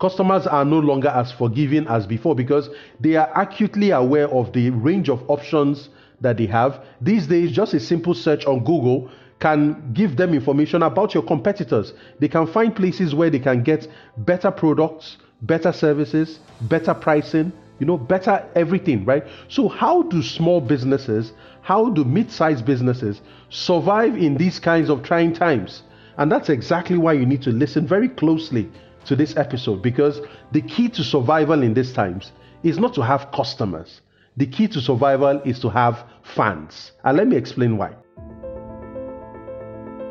Customers are no longer as forgiving as before because they are acutely aware of the range of options that they have. These days, just a simple search on Google can give them information about your competitors. They can find places where they can get better products, better services, better pricing, you know, better everything, right? So, how do small businesses, how do mid sized businesses survive in these kinds of trying times? And that's exactly why you need to listen very closely to this episode because the key to survival in these times is not to have customers. The key to survival is to have fans. And let me explain why.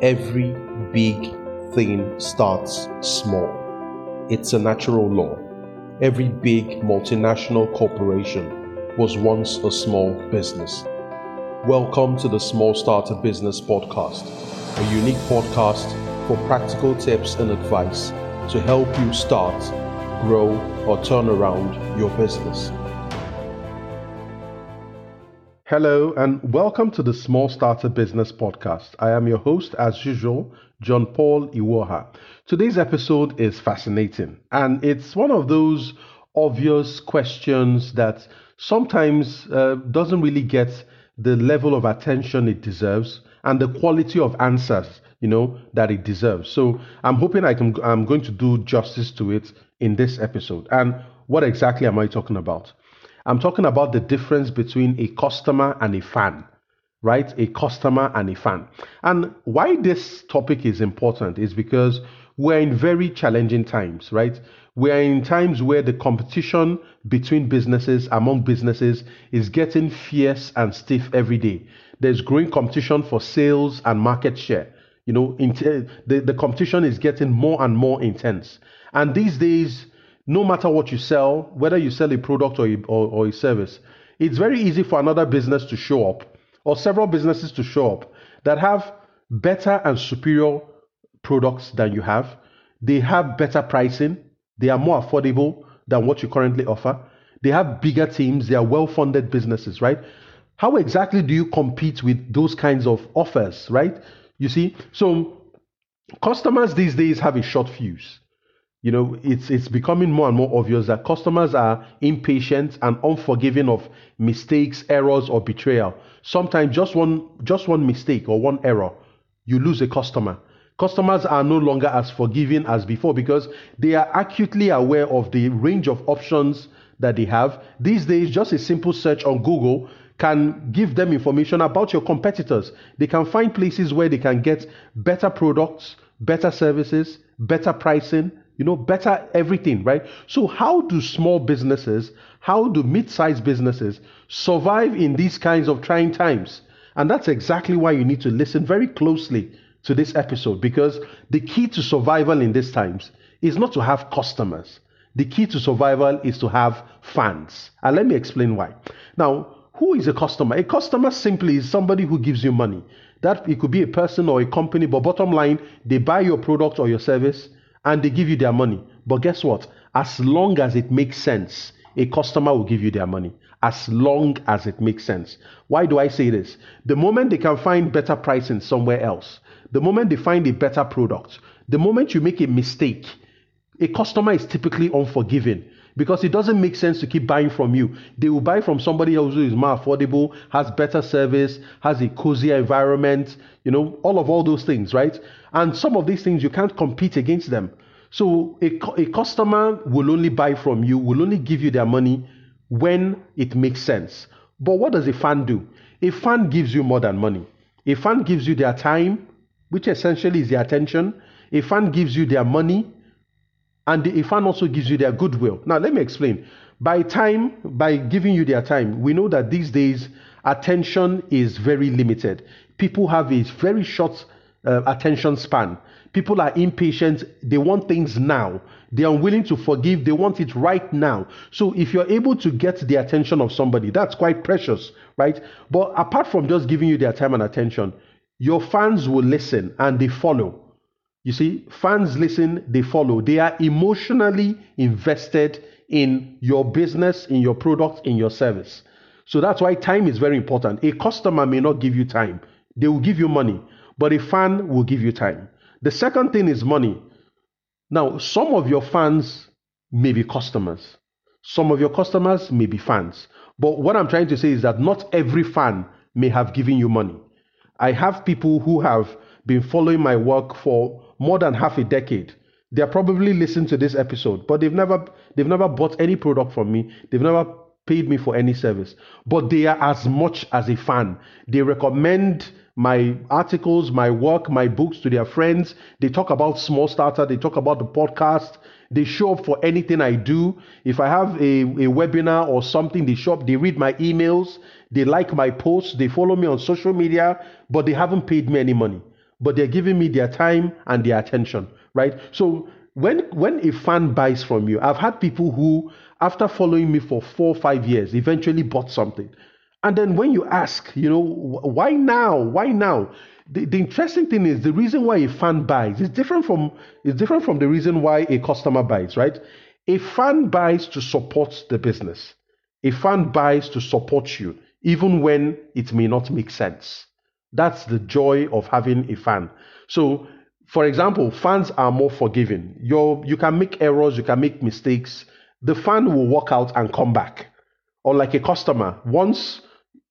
Every big thing starts small. It's a natural law. Every big multinational corporation was once a small business. Welcome to the Small Starter Business Podcast, a unique podcast for practical tips and advice to help you start, grow, or turn around your business. Hello, and welcome to the Small Starter Business Podcast. I am your host, as usual, John Paul Iwuoha. Today's episode is fascinating, and it's one of those obvious questions that sometimes uh, doesn't really get the level of attention it deserves and the quality of answers you know that it deserves. So i'm hoping i can i'm going to do justice to it in this episode. And what exactly am i talking about? I'm talking about the difference between a customer and a fan right? A customer and a fan. And why this topic is important is because we're in very challenging times right? We're in times where the competition between businesses among businesses is getting fierce and stiff every day. There's growing competition for sales and market share you know, eh, the, the competition is getting more and more intense. And these days, no matter what you sell, whether you sell a product or a, or, or a service, it's very easy for another business to show up or several businesses to show up that have better and superior products than you have. They have better pricing. They are more affordable than what you currently offer. They have bigger teams. They are well funded businesses, right? How exactly do you compete with those kinds of offers, right? You see, so customers these days have a short fuse. You know, it's it's becoming more and more obvious that customers are impatient and unforgiving of mistakes, errors, or betrayal. Sometimes just one just one mistake or one error, you lose a customer. Customers are no longer as forgiving as before because they are acutely aware of the range of options that they have. These days, just a simple search on Google can give them information about your competitors. They can find places where they can get better products, better services, better pricing, you know, better everything, right? So, how do small businesses, how do mid sized businesses survive in these kinds of trying times? And that's exactly why you need to listen very closely to this episode because the key to survival in these times is not to have customers. The key to survival is to have fans. And let me explain why. Now, who is a customer? A customer simply is somebody who gives you money. That it could be a person or a company, but bottom line, they buy your product or your service and they give you their money. But guess what? As long as it makes sense, a customer will give you their money. As long as it makes sense. Why do I say this? The moment they can find better pricing somewhere else, the moment they find a better product, the moment you make a mistake, a customer is typically unforgiving because it doesn't make sense to keep buying from you. They will buy from somebody else who is more affordable, has better service, has a cozier environment, you know, all of all those things, right? And some of these things you can't compete against them. So a, a customer will only buy from you, will only give you their money when it makes sense. But what does a fan do? A fan gives you more than money. A fan gives you their time, which essentially is their attention. A fan gives you their money, and the fan also gives you their goodwill. Now, let me explain. By time, by giving you their time, we know that these days attention is very limited. People have a very short uh, attention span. People are impatient. They want things now. They are unwilling to forgive. They want it right now. So if you're able to get the attention of somebody, that's quite precious, right? But apart from just giving you their time and attention, your fans will listen and they follow. You see, fans listen, they follow. They are emotionally invested in your business, in your product, in your service. So that's why time is very important. A customer may not give you time, they will give you money, but a fan will give you time. The second thing is money. Now, some of your fans may be customers. Some of your customers may be fans. But what I'm trying to say is that not every fan may have given you money. I have people who have been following my work for more than half a decade. They're probably listening to this episode, but they've never they've never bought any product from me. They've never paid me for any service. But they are as much as a fan. They recommend my articles, my work, my books to their friends. They talk about Small Starter, they talk about the podcast, they show up for anything I do. If I have a, a webinar or something, they show up, they read my emails, they like my posts, they follow me on social media, but they haven't paid me any money. But they're giving me their time and their attention, right? So when when a fan buys from you, I've had people who, after following me for four or five years, eventually bought something. And then when you ask, you know, why now? Why now? The, the interesting thing is the reason why a fan buys is different from is different from the reason why a customer buys, right? A fan buys to support the business. A fan buys to support you, even when it may not make sense. That's the joy of having a fan. So, for example, fans are more forgiving. you you can make errors, you can make mistakes. The fan will walk out and come back. Or like a customer, once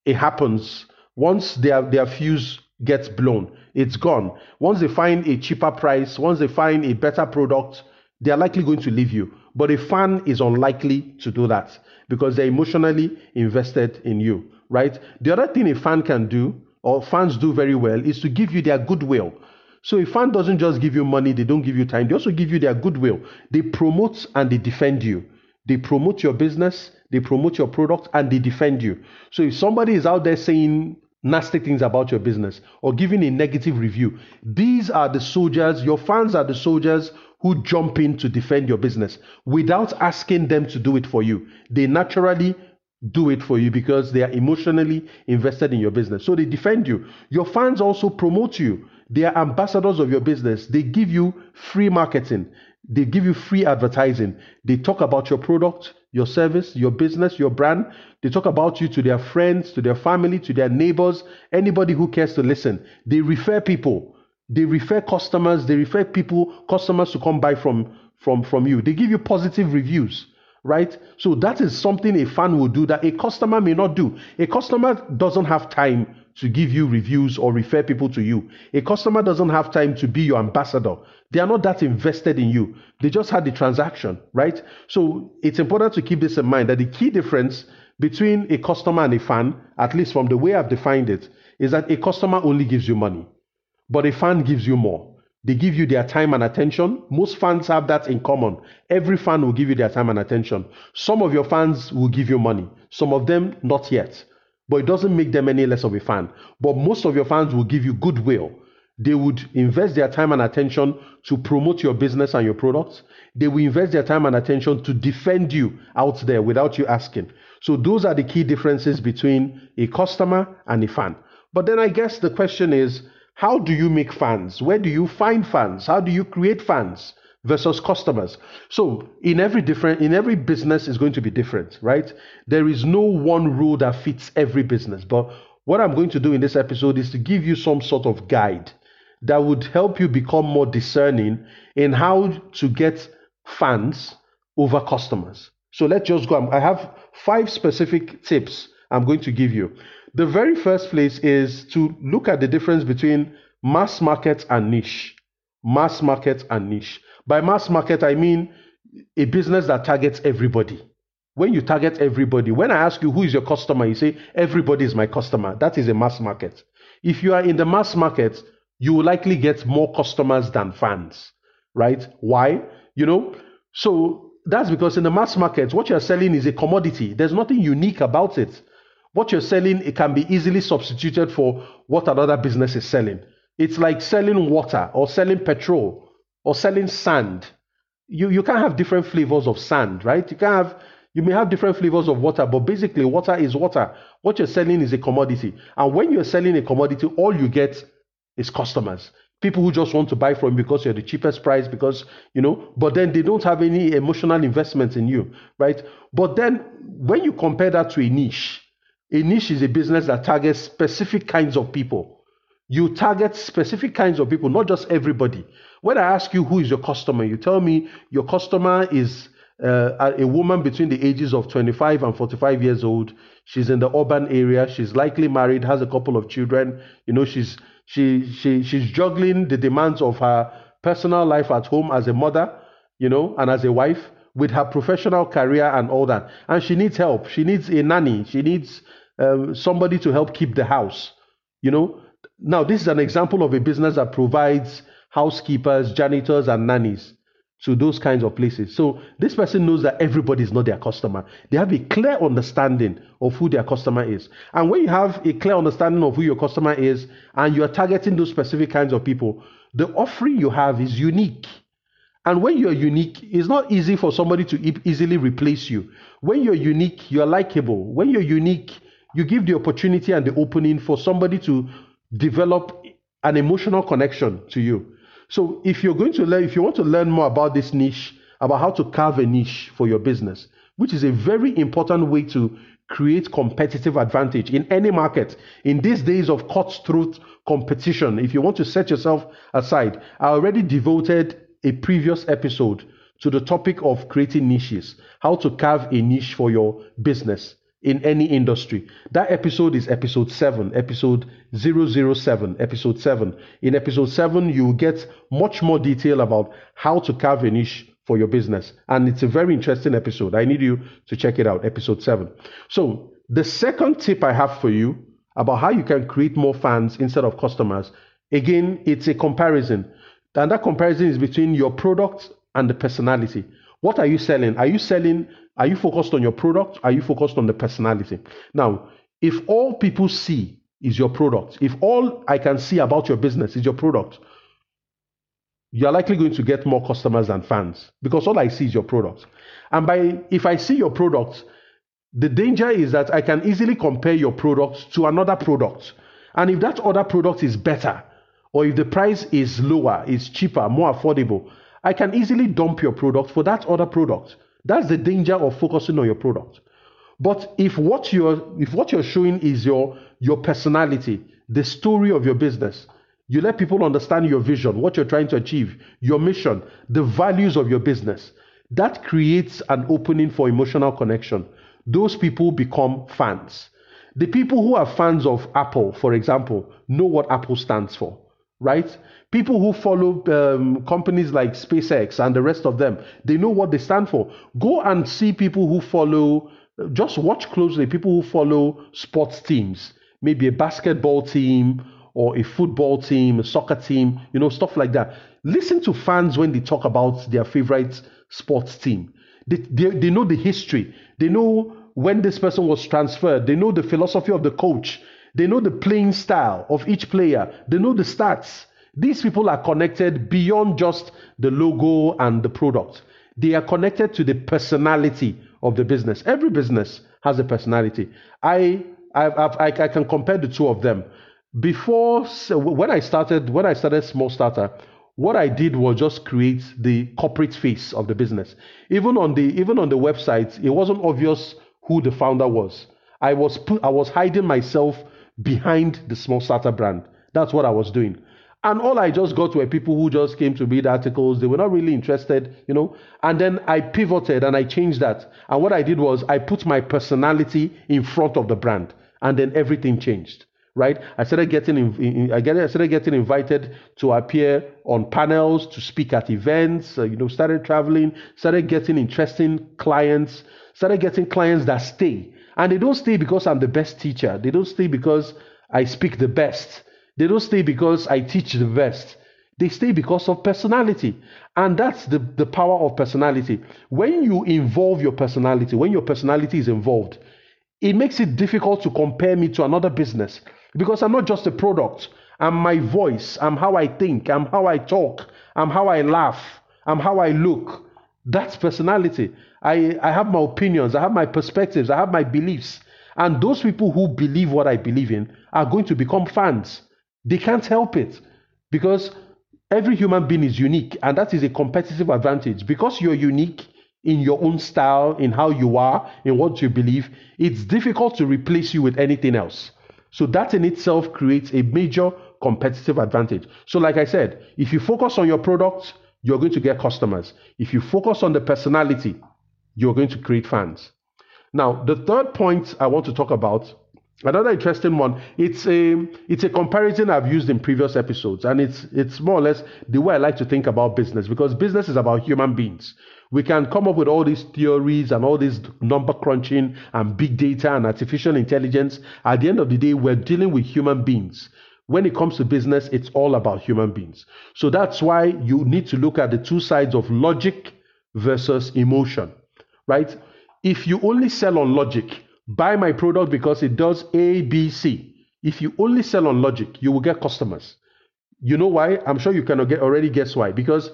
it happens, once their, their fuse gets blown, it's gone. Once they find a cheaper price, once they find a better product, they are likely going to leave you. But a fan is unlikely to do that because they're emotionally invested in you, right? The other thing a fan can do or fans do very well is to give you their goodwill. So a fan doesn't just give you money, they don't give you time, they also give you their goodwill. They promote and they defend you. They promote your business, they promote your product, and they defend you. So if somebody is out there saying nasty things about your business or giving a negative review, these are the soldiers, your fans are the soldiers who jump in to defend your business without asking them to do it for you. They naturally do it for you because they are emotionally invested in your business. So they defend you. Your fans also promote you. They are ambassadors of your business. They give you free marketing. They give you free advertising. They talk about your product, your service, your business, your brand. They talk about you to their friends, to their family, to their neighbors, anybody who cares to listen. They refer people. They refer customers. They refer people, customers to come buy from, from, from you. They give you positive reviews right? So that is something a fan will do that a customer may not do. A customer doesn't have time to give you reviews or refer people to you. A customer doesn't have time to be your ambassador. They are not that invested in you. They just had the transaction, right? So it's important to keep this in mind that the key difference between a customer and a fan, at least from the way I've defined it, is that a customer only gives you money, but a fan gives you more. They give you their time and attention. Most fans have that in common. Every fan will give you their time and attention. Some of your fans will give you money, some of them not yet. But it doesn't make them any less of a fan. But most of your fans will give you goodwill. They would invest their time and attention to promote your business and your products. They will invest their time and attention to defend you out there without you asking. So, those are the key differences between a customer and a fan. But then I guess the question is how do you make fans? Where do you find fans? How do you create fans versus customers? So in every different in every business is going to be different, right? There is no one rule that fits every business. But what I'm going to do in this episode is to give you some sort of guide that would help you become more discerning in how to get fans over customers. So let's just go. I have five specific tips I'm going to give you. The very first place is to look at the difference between mass market and niche. Mass market and niche. By mass market, I mean a business that targets everybody. When you target everybody, when I ask you who is your customer, you say everybody is my customer. That is a mass market. If you are in the mass market, you will likely get more customers than fans, right? Why? You know, so that's because in the mass market, what you're selling is a commodity. There's nothing unique about it. What you're selling, it can be easily substituted for what another business is selling. It's like selling water or selling petrol or selling sand. You, you can't have different flavors of sand, right? You can have you may have different flavors of water, but basically water is water. What you're selling is a commodity. And when you're selling a commodity, all you get is customers. People who just want to buy from you because you're the cheapest price, because you know, but then they don't have any emotional investment in you, right? But then when you compare that to a niche, a niche is a business that targets specific kinds of people. You target specific kinds of people, not just everybody. When I ask you who is your customer, you tell me your customer is uh, a woman between the ages of 25 and 45 years old. She's in the urban area. She's likely married, has a couple of children. You know, she's she she she's juggling the demands of her personal life at home as a mother, you know, and as a wife with her professional career and all that. And she needs help. She needs a nanny. She needs um, somebody to help keep the house, you know. Now, this is an example of a business that provides housekeepers, janitors, and nannies to those kinds of places. So this person knows that everybody is not their customer. They have a clear understanding of who their customer is. And when you have a clear understanding of who your customer is and you are targeting those specific kinds of people, the offering you have is unique. And when you're unique, it's not easy for somebody to easily replace you. When you're unique, you're likable. When you're unique, you give the opportunity and the opening for somebody to develop an emotional connection to you. So if you're going to learn, if you want to learn more about this niche, about how to carve a niche for your business, which is a very important way to create competitive advantage in any market. In these days of cutthroat competition, if you want to set yourself aside, I already devoted a previous episode to the topic of creating niches, how to carve a niche for your business in any industry. That episode is episode 7, episode 007, episode 7. In episode 7, you will get much more detail about how to carve a niche for your business. And it's a very interesting episode. I need you to check it out, episode 7. So, the second tip I have for you about how you can create more fans instead of customers, again, it's a comparison. And that comparison is between your product and the personality. What are you selling? Are you selling are you focused on your product? Are you focused on the personality? Now, if all people see is your product, if all I can see about your business is your product, you're likely going to get more customers than fans because all I see is your product. And by if I see your product, the danger is that I can easily compare your product to another product. And if that other product is better, or if the price is lower, is cheaper, more affordable, I can easily dump your product for that other product. That's the danger of focusing on your product. But if what you're if what you're showing is your your personality, the story of your business, you let people understand your vision, what you're trying to achieve, your mission, the values of your business. That creates an opening for emotional connection. Those people become fans. The people who are fans of Apple, for example, know what Apple stands for right? People who follow um, companies like SpaceX and the rest of them, they know what they stand for. Go and see people who follow, just watch closely people who follow sports teams, maybe a basketball team or a football team, a soccer team, you know, stuff like that. Listen to fans when they talk about their favorite sports team. They, they, they know the history, they know when this person was transferred, they know the philosophy of the coach, they know the playing style of each player. They know the stats. These people are connected beyond just the logo and the product. They are connected to the personality of the business. Every business has a personality. I I, I, I can compare the two of them. Before so when I started when I started Small Starter, what I did was just create the corporate face of the business. Even on the even on the website, it wasn't obvious who the founder was. I was I was hiding myself behind the small starter brand. That's what I was doing. And all I just got were people who just came to read articles. They were not really interested, you know. And then I pivoted and I changed that. And what I did was I put my personality in front of the brand. And then everything changed, right? I started getting, I started getting invited to appear on panels, to speak at events, uh, you know, started traveling, started getting interesting clients, started getting clients that stay and they don't stay because I'm the best teacher. They don't stay because I speak the best. They don't stay because I teach the best. They stay because of personality. And that's the, the power of personality. When you involve your personality, when your personality is involved, it makes it difficult to compare me to another business because I'm not just a product. I'm my voice. I'm how I think. I'm how I talk. I'm how I laugh. I'm how I look. That's personality. I, I have my opinions, I have my perspectives, I have my beliefs. And those people who believe what I believe in are going to become fans. They can't help it because every human being is unique, and that is a competitive advantage. Because you're unique in your own style, in how you are, in what you believe, it's difficult to replace you with anything else. So that in itself creates a major competitive advantage. So, like I said, if you focus on your product, you're going to get customers. If you focus on the personality, you're going to create fans. Now, the third point I want to talk about, another interesting one, it's a it's a comparison I've used in previous episodes, and it's it's more or less the way I like to think about business because business is about human beings. We can come up with all these theories and all this number crunching and big data and artificial intelligence. At the end of the day, we're dealing with human beings. When it comes to business, it's all about human beings. So that's why you need to look at the two sides of logic versus emotion, right? If you only sell on logic, buy my product because it does A, B, C. If you only sell on logic, you will get customers. You know why? I'm sure you can already guess why. Because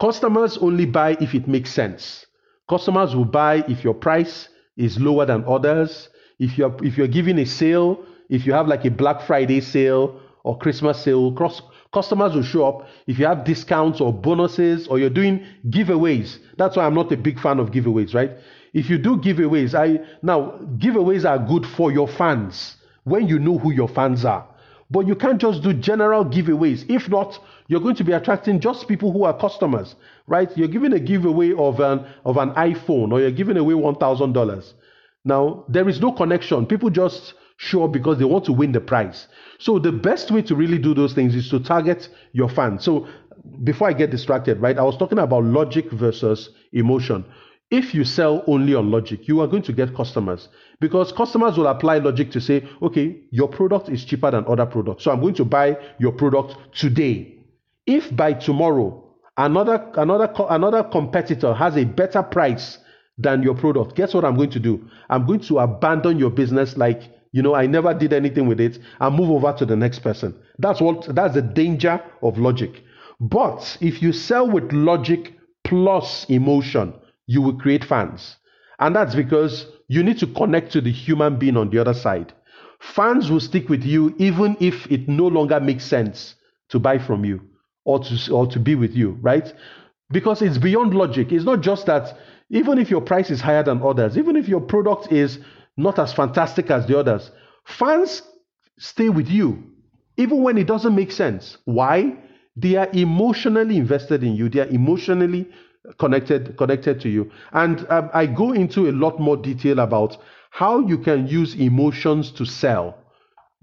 customers only buy if it makes sense. Customers will buy if your price is lower than others. If you're if you're giving a sale, if you have like a Black Friday sale or Christmas sale, cross, customers will show up. If you have discounts or bonuses or you're doing giveaways, that's why I'm not a big fan of giveaways, right? If you do giveaways, I now giveaways are good for your fans when you know who your fans are. But you can't just do general giveaways. If not, you're going to be attracting just people who are customers, right? You're giving a giveaway of an of an iPhone or you're giving away one thousand dollars. Now there is no connection. People just up because they want to win the prize. So the best way to really do those things is to target your fans. So before I get distracted, right? I was talking about logic versus emotion. If you sell only on logic, you are going to get customers because customers will apply logic to say, okay, your product is cheaper than other products. So I'm going to buy your product today. If by tomorrow another another another competitor has a better price than your product, guess what I'm going to do? I'm going to abandon your business like you know, I never did anything with it and move over to the next person. That's what that's the danger of logic. But if you sell with logic plus emotion, you will create fans. And that's because you need to connect to the human being on the other side. Fans will stick with you even if it no longer makes sense to buy from you or to, or to be with you, right? Because it's beyond logic. It's not just that even if your price is higher than others, even if your product is not as fantastic as the others, fans stay with you even when it doesn't make sense. Why? They are emotionally invested in you. They are emotionally connected connected to you and um, i go into a lot more detail about how you can use emotions to sell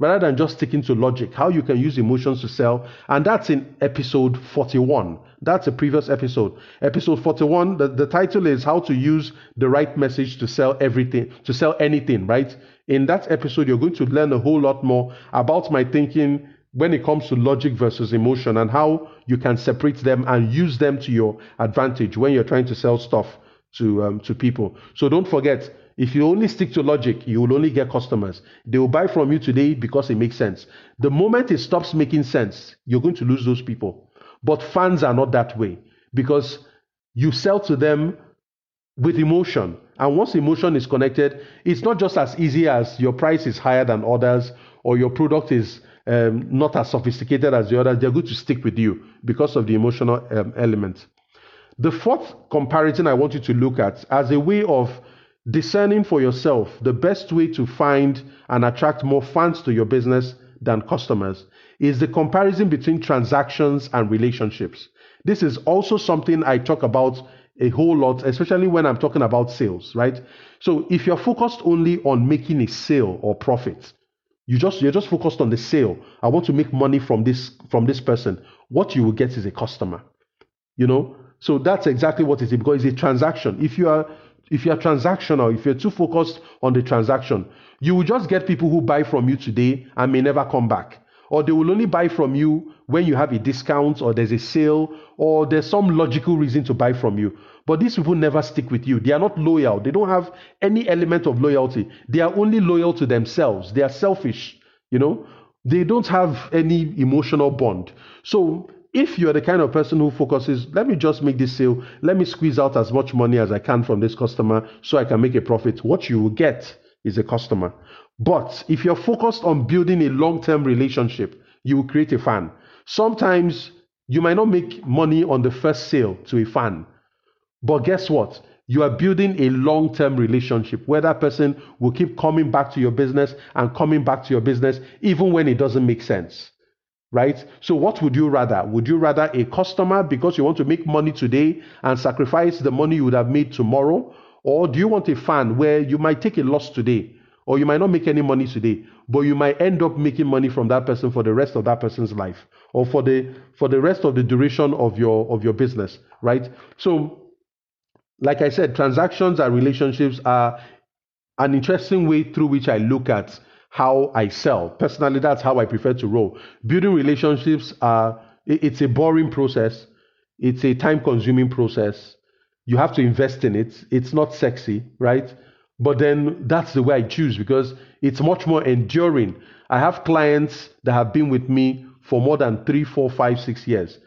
rather than just sticking to logic how you can use emotions to sell. And that's in episode 41 that's a previous episode. Episode 41 the, the title is how to use the right message to sell everything to sell anything right? In that episode you're going to learn a whole lot more about my thinking when it comes to logic versus emotion and how you can separate them and use them to your advantage when you're trying to sell stuff to um, to people. So don't forget, if you only stick to logic, you will only get customers. They will buy from you today because it makes sense. The moment it stops making sense, you're going to lose those people. But fans are not that way because you sell to them with emotion. And once emotion is connected, it's not just as easy as your price is higher than others or your product is um, not as sophisticated as the others, they're going to stick with you because of the emotional um, element. The fourth comparison I want you to look at as a way of discerning for yourself the best way to find and attract more fans to your business than customers is the comparison between transactions and relationships. This is also something I talk about a whole lot, especially when I'm talking about sales, right? So if you're focused only on making a sale or profit, you just you're just focused on the sale. I want to make money from this from this person. What you will get is a customer. You know, so that's exactly what it is because it's a transaction. If you are if you are transactional, if you're too focused on the transaction, you will just get people who buy from you today and may never come back. Or they will only buy from you when you have a discount or there's a sale or there's some logical reason to buy from you. But these people never stick with you. They are not loyal. They don't have any element of loyalty. They are only loyal to themselves. They are selfish, you know. They don't have any emotional bond. So if you're the kind of person who focuses, let me just make this sale, let me squeeze out as much money as I can from this customer so I can make a profit, what you will get is a customer. But if you're focused on building a long term relationship, you will create a fan. Sometimes you might not make money on the first sale to a fan, but guess what? You are building a long term relationship where that person will keep coming back to your business and coming back to your business even when it doesn't make sense. Right? So, what would you rather? Would you rather a customer because you want to make money today and sacrifice the money you would have made tomorrow? Or do you want a fan where you might take a loss today, or you might not make any money today, but you might end up making money from that person for the rest of that person's life, or for the for the rest of the duration of your of your business, right? So, like I said, transactions and relationships are an interesting way through which I look at how I sell. Personally, that's how I prefer to roll. Building relationships are it's a boring process. It's a time consuming process. You have to invest in it. It's not sexy, right? But then that's the way I choose because it's much more enduring. I have clients that have been with me for more than three, four, five, six years.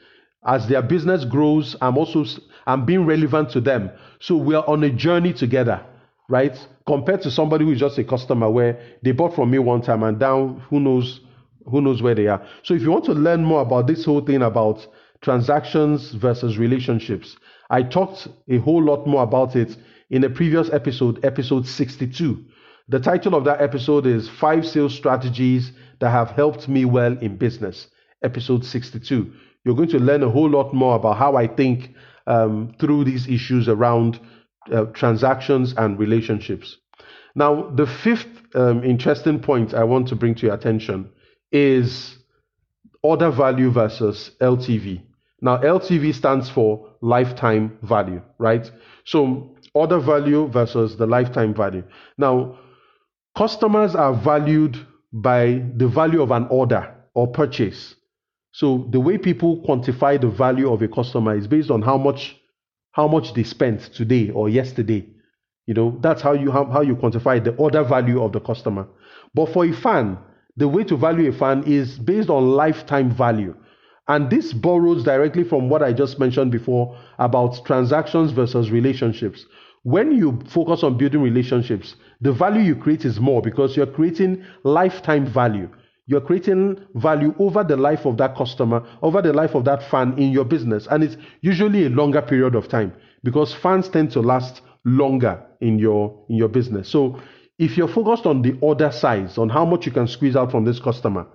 As their business grows, I'm also I'm being relevant to them. So we are on a journey together right? Compared to somebody who is just a customer where they bought from me one time and down, who knows, who knows where they are. So if you want to learn more about this whole thing about transactions versus relationships, I talked a whole lot more about it in a previous episode, episode 62. The title of that episode is Five Sales Strategies That Have Helped Me Well in Business, episode 62. You're going to learn a whole lot more about how I think um, through these issues around uh, transactions and relationships. Now, the fifth um, interesting point I want to bring to your attention is order value versus LTV. Now, LTV stands for lifetime value, right? So, order value versus the lifetime value. Now, customers are valued by the value of an order or purchase. So, the way people quantify the value of a customer is based on how much how much they spent today or yesterday. You know, that's how you how, how you quantify the order value of the customer. But for a fan, the way to value a fan is based on lifetime value. And this borrows directly from what I just mentioned before about transactions versus relationships. When you focus on building relationships, the value you create is more because you're creating lifetime value. You're creating value over the life of that customer, over the life of that fan in your business. And it's usually a longer period of time because fans tend to last longer in your in your business. So if you're focused on the order size, on how much you can squeeze out from this customer,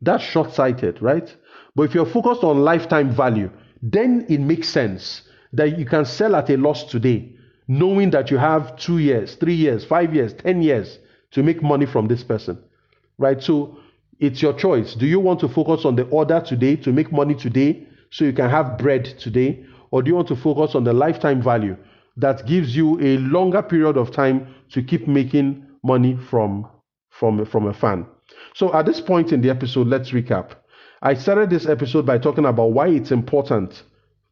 that's short-sighted, right? But if you're focused on lifetime value, then it makes sense that you can sell at a loss today, knowing that you have two years, three years, five years, ten years to make money from this person. Right? So it's your choice. Do you want to focus on the order today to make money today so you can have bread today? Or do you want to focus on the lifetime value that gives you a longer period of time to keep making money from, from, from a fan? So at this point in the episode, let's recap. I started this episode by talking about why it's important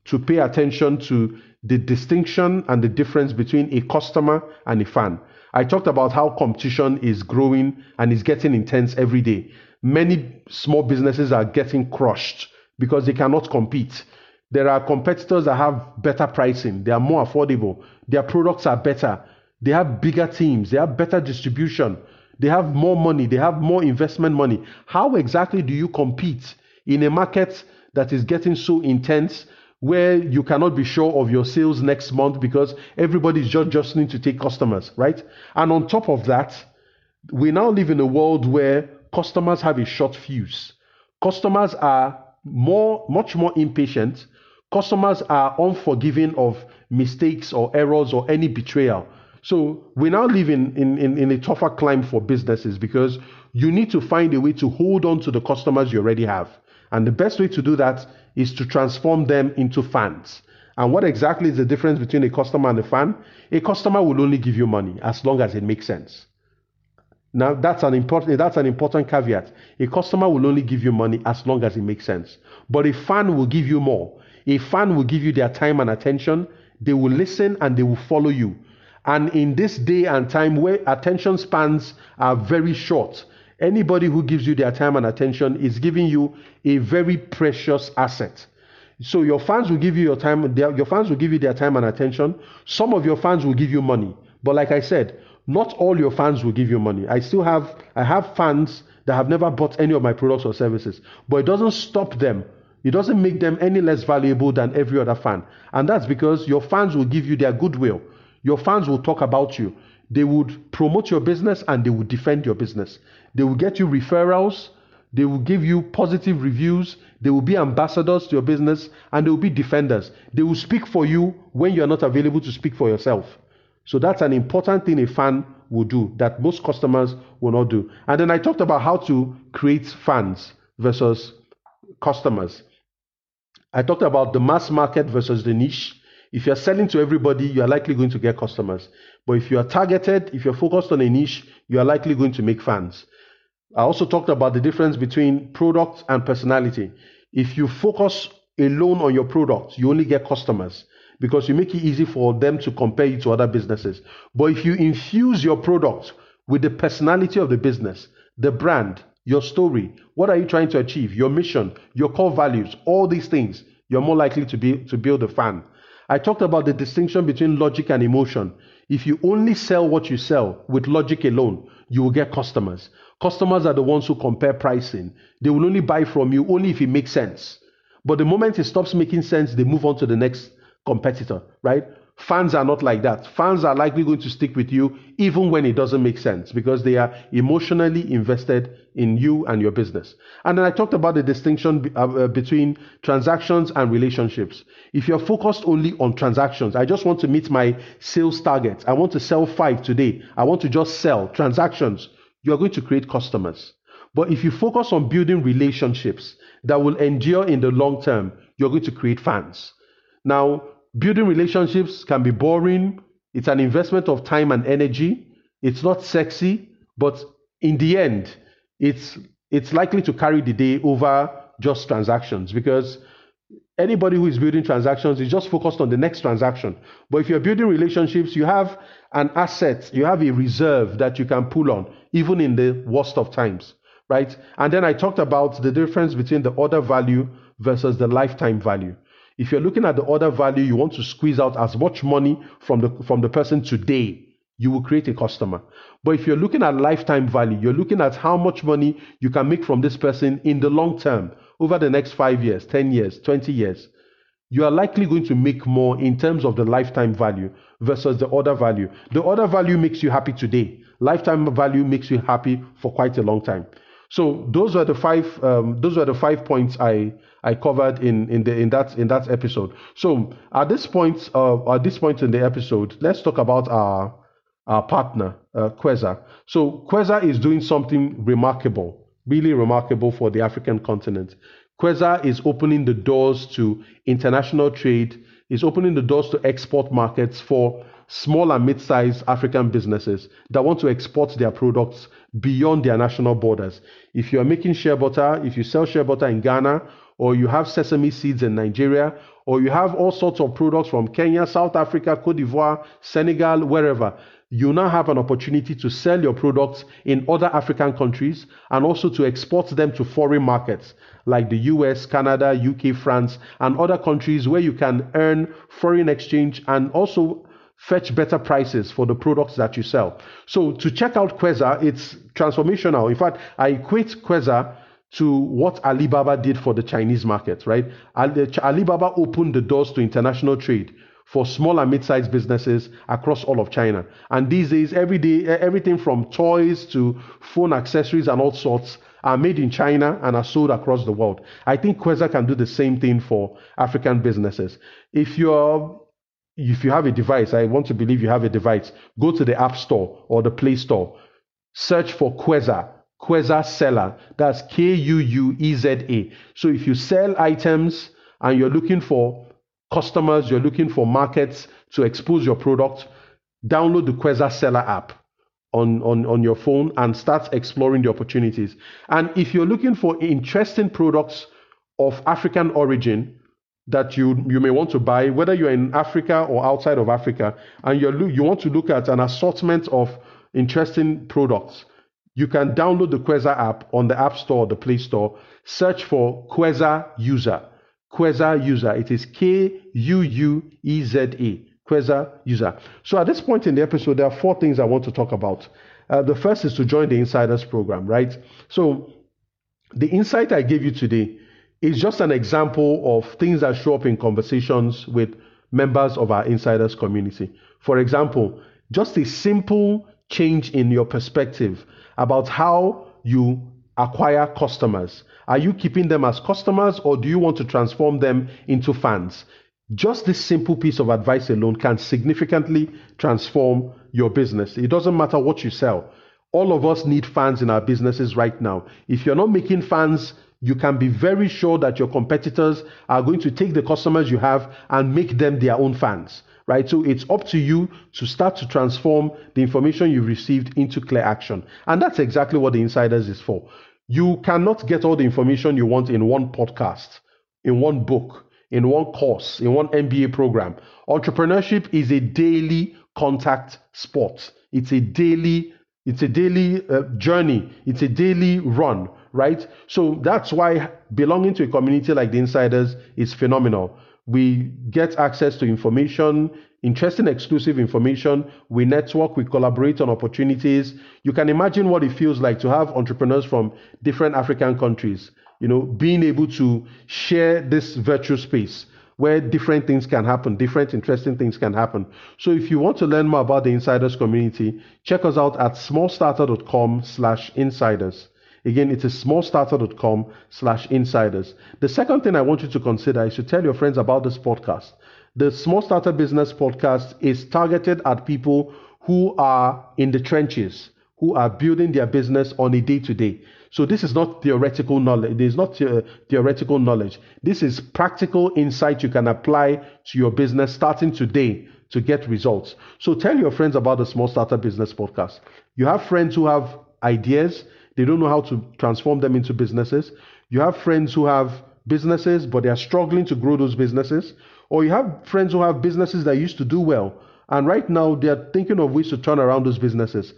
to pay attention to the distinction and the difference between a customer and a fan. I talked about how competition is growing and is getting intense every day many small businesses are getting crushed because they cannot compete. There are competitors that have better pricing, they are more affordable, their products are better, they have bigger teams, they have better distribution, they have more money, they have more investment money. How exactly do you compete in a market that is getting so intense where you cannot be sure of your sales next month because everybody's just just need to take customers, right? And on top of that, we now live in a world where customers have a short fuse. Customers are more, much more impatient. Customers are unforgiving of mistakes or errors or any betrayal. So we now live in, in, in, in a tougher climb for businesses because you need to find a way to hold on to the customers you already have. And the best way to do that is to transform them into fans. And what exactly is the difference between a customer and a fan? A customer will only give you money as long as it makes sense. Now that's an important that's an important caveat. A customer will only give you money as long as it makes sense. But a fan will give you more. A fan will give you their time and attention. They will listen and they will follow you. And in this day and time where attention spans are very short, anybody who gives you their time and attention is giving you a very precious asset. So your fans will give you your time, your fans will give you their time and attention. Some of your fans will give you money. But like I said, not all your fans will give you money. I still have I have fans that have never bought any of my products or services, but it doesn't stop them. It doesn't make them any less valuable than every other fan. And that's because your fans will give you their goodwill. Your fans will talk about you. They would promote your business and they will defend your business. They will get you referrals. They will give you positive reviews. They will be ambassadors to your business and they will be defenders. They will speak for you when you're not available to speak for yourself. So that's an important thing a fan will do that most customers will not do. And then I talked about how to create fans versus customers. I talked about the mass market versus the niche. If you're selling to everybody, you are likely going to get customers. But if you are targeted, if you're focused on a niche, you are likely going to make fans. I also talked about the difference between product and personality. If you focus alone on your product, you only get customers because you make it easy for them to compare you to other businesses. But if you infuse your product with the personality of the business, the brand, your story, what are you trying to achieve, your mission, your core values, all these things, you're more likely to be to build a fan. I talked about the distinction between logic and emotion. If you only sell what you sell with logic alone, you will get customers. Customers are the ones who compare pricing. They will only buy from you only if it makes sense. But the moment it stops making sense, they move on to the next competitor, right? Fans are not like that. Fans are likely going to stick with you even when it doesn't make sense because they are emotionally invested in you and your business. And then I talked about the distinction uh, uh, between transactions and relationships. If you're focused only on transactions, I just want to meet my sales target. I want to sell five today. I want to just sell transactions. You're going to create customers. But if you focus on building relationships that will endure in the long term, you're going to create fans. Now, building relationships can be boring. It's an investment of time and energy. It's not sexy, but in the end, it's it's likely to carry the day over just transactions because anybody who is building transactions is just focused on the next transaction. But if you're building relationships, you have an asset, you have a reserve that you can pull on, even in the worst of times, right? And then I talked about the difference between the order value versus the lifetime value. If you're looking at the order value, you want to squeeze out as much money from the from the person today. You will create a customer. But if you're looking at lifetime value, you're looking at how much money you can make from this person in the long term, over the next five years, 10 years, 20 years. You are likely going to make more in terms of the lifetime value versus the order value. The order value makes you happy today. Lifetime value makes you happy for quite a long time. So those are the five. Um, those are the five points I I covered in in the in that in that episode. So at this point, uh, at this point in the episode, let's talk about our our partner, uh, Kuueza. So Kuueza is doing something remarkable, really remarkable for the African continent. Kuueza is opening the doors to international trade. Is opening the doors to export markets for small and mid-sized African businesses that want to export their products beyond their national borders. If you are making shea butter, if you sell shea butter in Ghana or you have sesame seeds in Nigeria, or you have all sorts of products from Kenya, South Africa, Cote d'Ivoire, Senegal, wherever, you now have an opportunity to sell your products in other African countries and also to export them to foreign markets like the US, Canada, UK, France, and other countries where you can earn foreign exchange and also fetch better prices for the products that you sell. So to check out Kuueza, it's transformational. In fact, I equate Kuueza to what Alibaba did for the Chinese market, right? Alibaba opened the doors to international trade for small and mid-sized businesses across all of China. And these days, every day, everything from toys to phone accessories and all sorts are made in China and are sold across the world. I think Kuueza can do the same thing for African businesses. If you're if you have a device, I want to believe you have a device, go to the App Store or the Play Store, search for Kuueza Kuueza seller. That's K U U E Z A. So if you sell items and you're looking for customers, you're looking for markets to expose your product, download the Kuueza seller app on, on, on your phone and start exploring the opportunities. And if you're looking for interesting products of African origin, that you you may want to buy, whether you're in Africa or outside of Africa, and you you want to look at an assortment of interesting products, you can download the Kuueza app on the App Store the Play Store. Search for Kuueza User. Kuueza User. It is K U U E Z A. Kuueza User. So at this point in the episode, there are four things I want to talk about. Uh, the first is to join the Insiders program, right? So the insight I gave you today is just an example of things that show up in conversations with members of our Insiders community. For example, just a simple change in your perspective about how you acquire customers. Are you keeping them as customers or do you want to transform them into fans? just this simple piece of advice alone can significantly transform your business. It doesn't matter what you sell. All of us need fans in our businesses right now. If you're not making fans, you can be very sure that your competitors are going to take the customers you have and make them their own fans right? So it's up to you to start to transform the information you've received into clear action. And that's exactly what the insiders is for. You cannot get all the information you want in one podcast, in one book, in one course, in one MBA program. Entrepreneurship is a daily contact sport. It's a daily it's a daily uh, journey. It's a daily run, right? So that's why belonging to a community like the Insiders is phenomenal. We get access to information, interesting exclusive information. We network, we collaborate on opportunities. You can imagine what it feels like to have entrepreneurs from different African countries, you know, being able to share this virtual space where different things can happen, different interesting things can happen. So if you want to learn more about the insiders community, check us out at smallstarter.com slash insiders. Again, it is a smallstarter.com slash insiders. The second thing I want you to consider is to tell your friends about this podcast. The Small Starter Business Podcast is targeted at people who are in the trenches, who are building their business on a day to day. So this is not theoretical knowledge. It is not uh, theoretical knowledge. This is practical insight you can apply to your business starting today to get results. So tell your friends about the Small Starter Business Podcast. You have friends who have ideas they don't know how to transform them into businesses. You have friends who have businesses, but they are struggling to grow those businesses. Or you have friends who have businesses that used to do well. And right now, they are thinking of ways to turn around those businesses.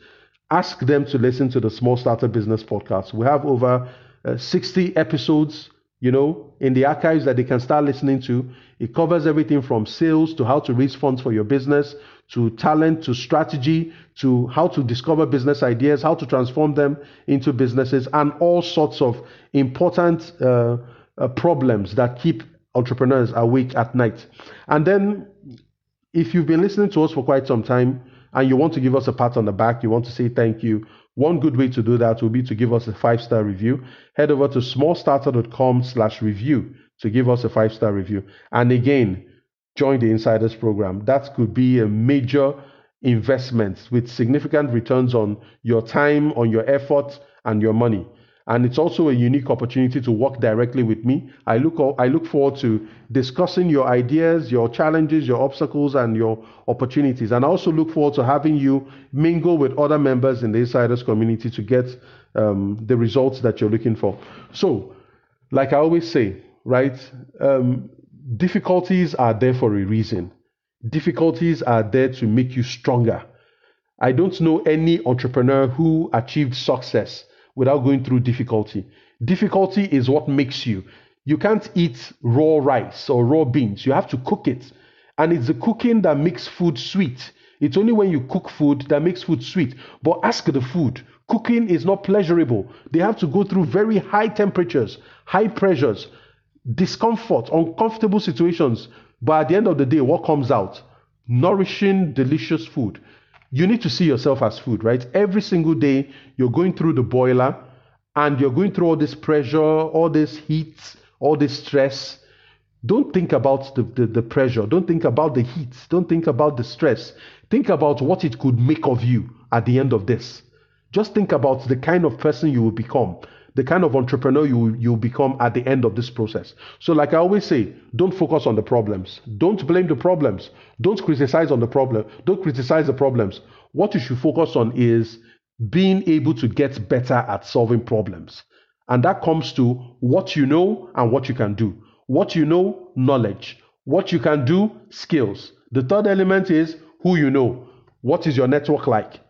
Ask them to listen to the Small Starter Business Podcast. We have over uh, 60 episodes you know, in the archives that they can start listening to. It covers everything from sales to how to raise funds for your business, to talent, to strategy, to how to discover business ideas, how to transform them into businesses, and all sorts of important uh, uh, problems that keep entrepreneurs awake at night. And then, if you've been listening to us for quite some time and you want to give us a pat on the back, you want to say thank you, one good way to do that will be to give us a five star review. Head over to smallstarter.com slash review to give us a five star review. And again, join the Insiders program. That could be a major investment with significant returns on your time, on your effort, and your money and it's also a unique opportunity to work directly with me. I look I look forward to discussing your ideas, your challenges, your obstacles, and your opportunities. And I also look forward to having you mingle with other members in the insiders community to get um, the results that you're looking for. So, like I always say, right? Um, difficulties are there for a reason. Difficulties are there to make you stronger. I don't know any entrepreneur who achieved success without going through difficulty. Difficulty is what makes you. You can't eat raw rice or raw beans. You have to cook it. And it's the cooking that makes food sweet. It's only when you cook food that makes food sweet. But ask the food. Cooking is not pleasurable. They have to go through very high temperatures, high pressures, discomfort, uncomfortable situations. But at the end of the day, what comes out? Nourishing, delicious food you need to see yourself as food, right? Every single day you're going through the boiler and you're going through all this pressure, all this heat, all this stress. Don't think about the, the, the, pressure. Don't think about the heat. Don't think about the stress. Think about what it could make of you at the end of this. Just think about the kind of person you will become the kind of entrepreneur you you become at the end of this process. So, like I always say, don't focus on the problems. Don't blame the problems. Don't criticize on the problem. Don't criticize the problems. What you should focus on is being able to get better at solving problems. And that comes to what you know and what you can do. What you know, knowledge. What you can do, skills. The third element is who you know. What is your network like?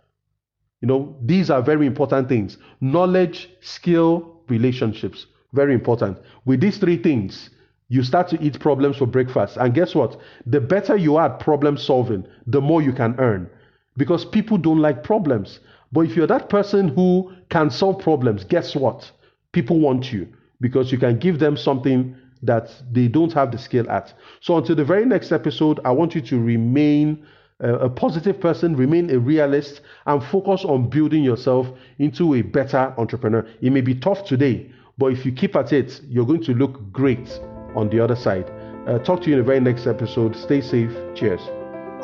You know, these are very important things. Knowledge, skill, relationships. Very important. With these three things, you start to eat problems for breakfast. And guess what? The better you are at problem solving, the more you can earn. Because people don't like problems. But if you're that person who can solve problems, guess what? People want you because you can give them something that they don't have the skill at. So until the very next episode, I want you to remain a positive person, remain a realist, and focus on building yourself into a better entrepreneur. It may be tough today, but if you keep at it, you're going to look great on the other side. Uh, talk to you in the very next episode. Stay safe. Cheers.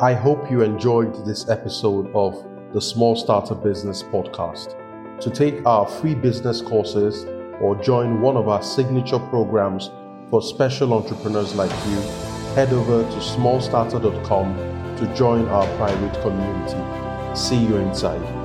I hope you enjoyed this episode of the Small Starter Business Podcast. To take our free business courses or join one of our signature programs for special entrepreneurs like you, head over to smallstarter.com to join our private community. See you inside.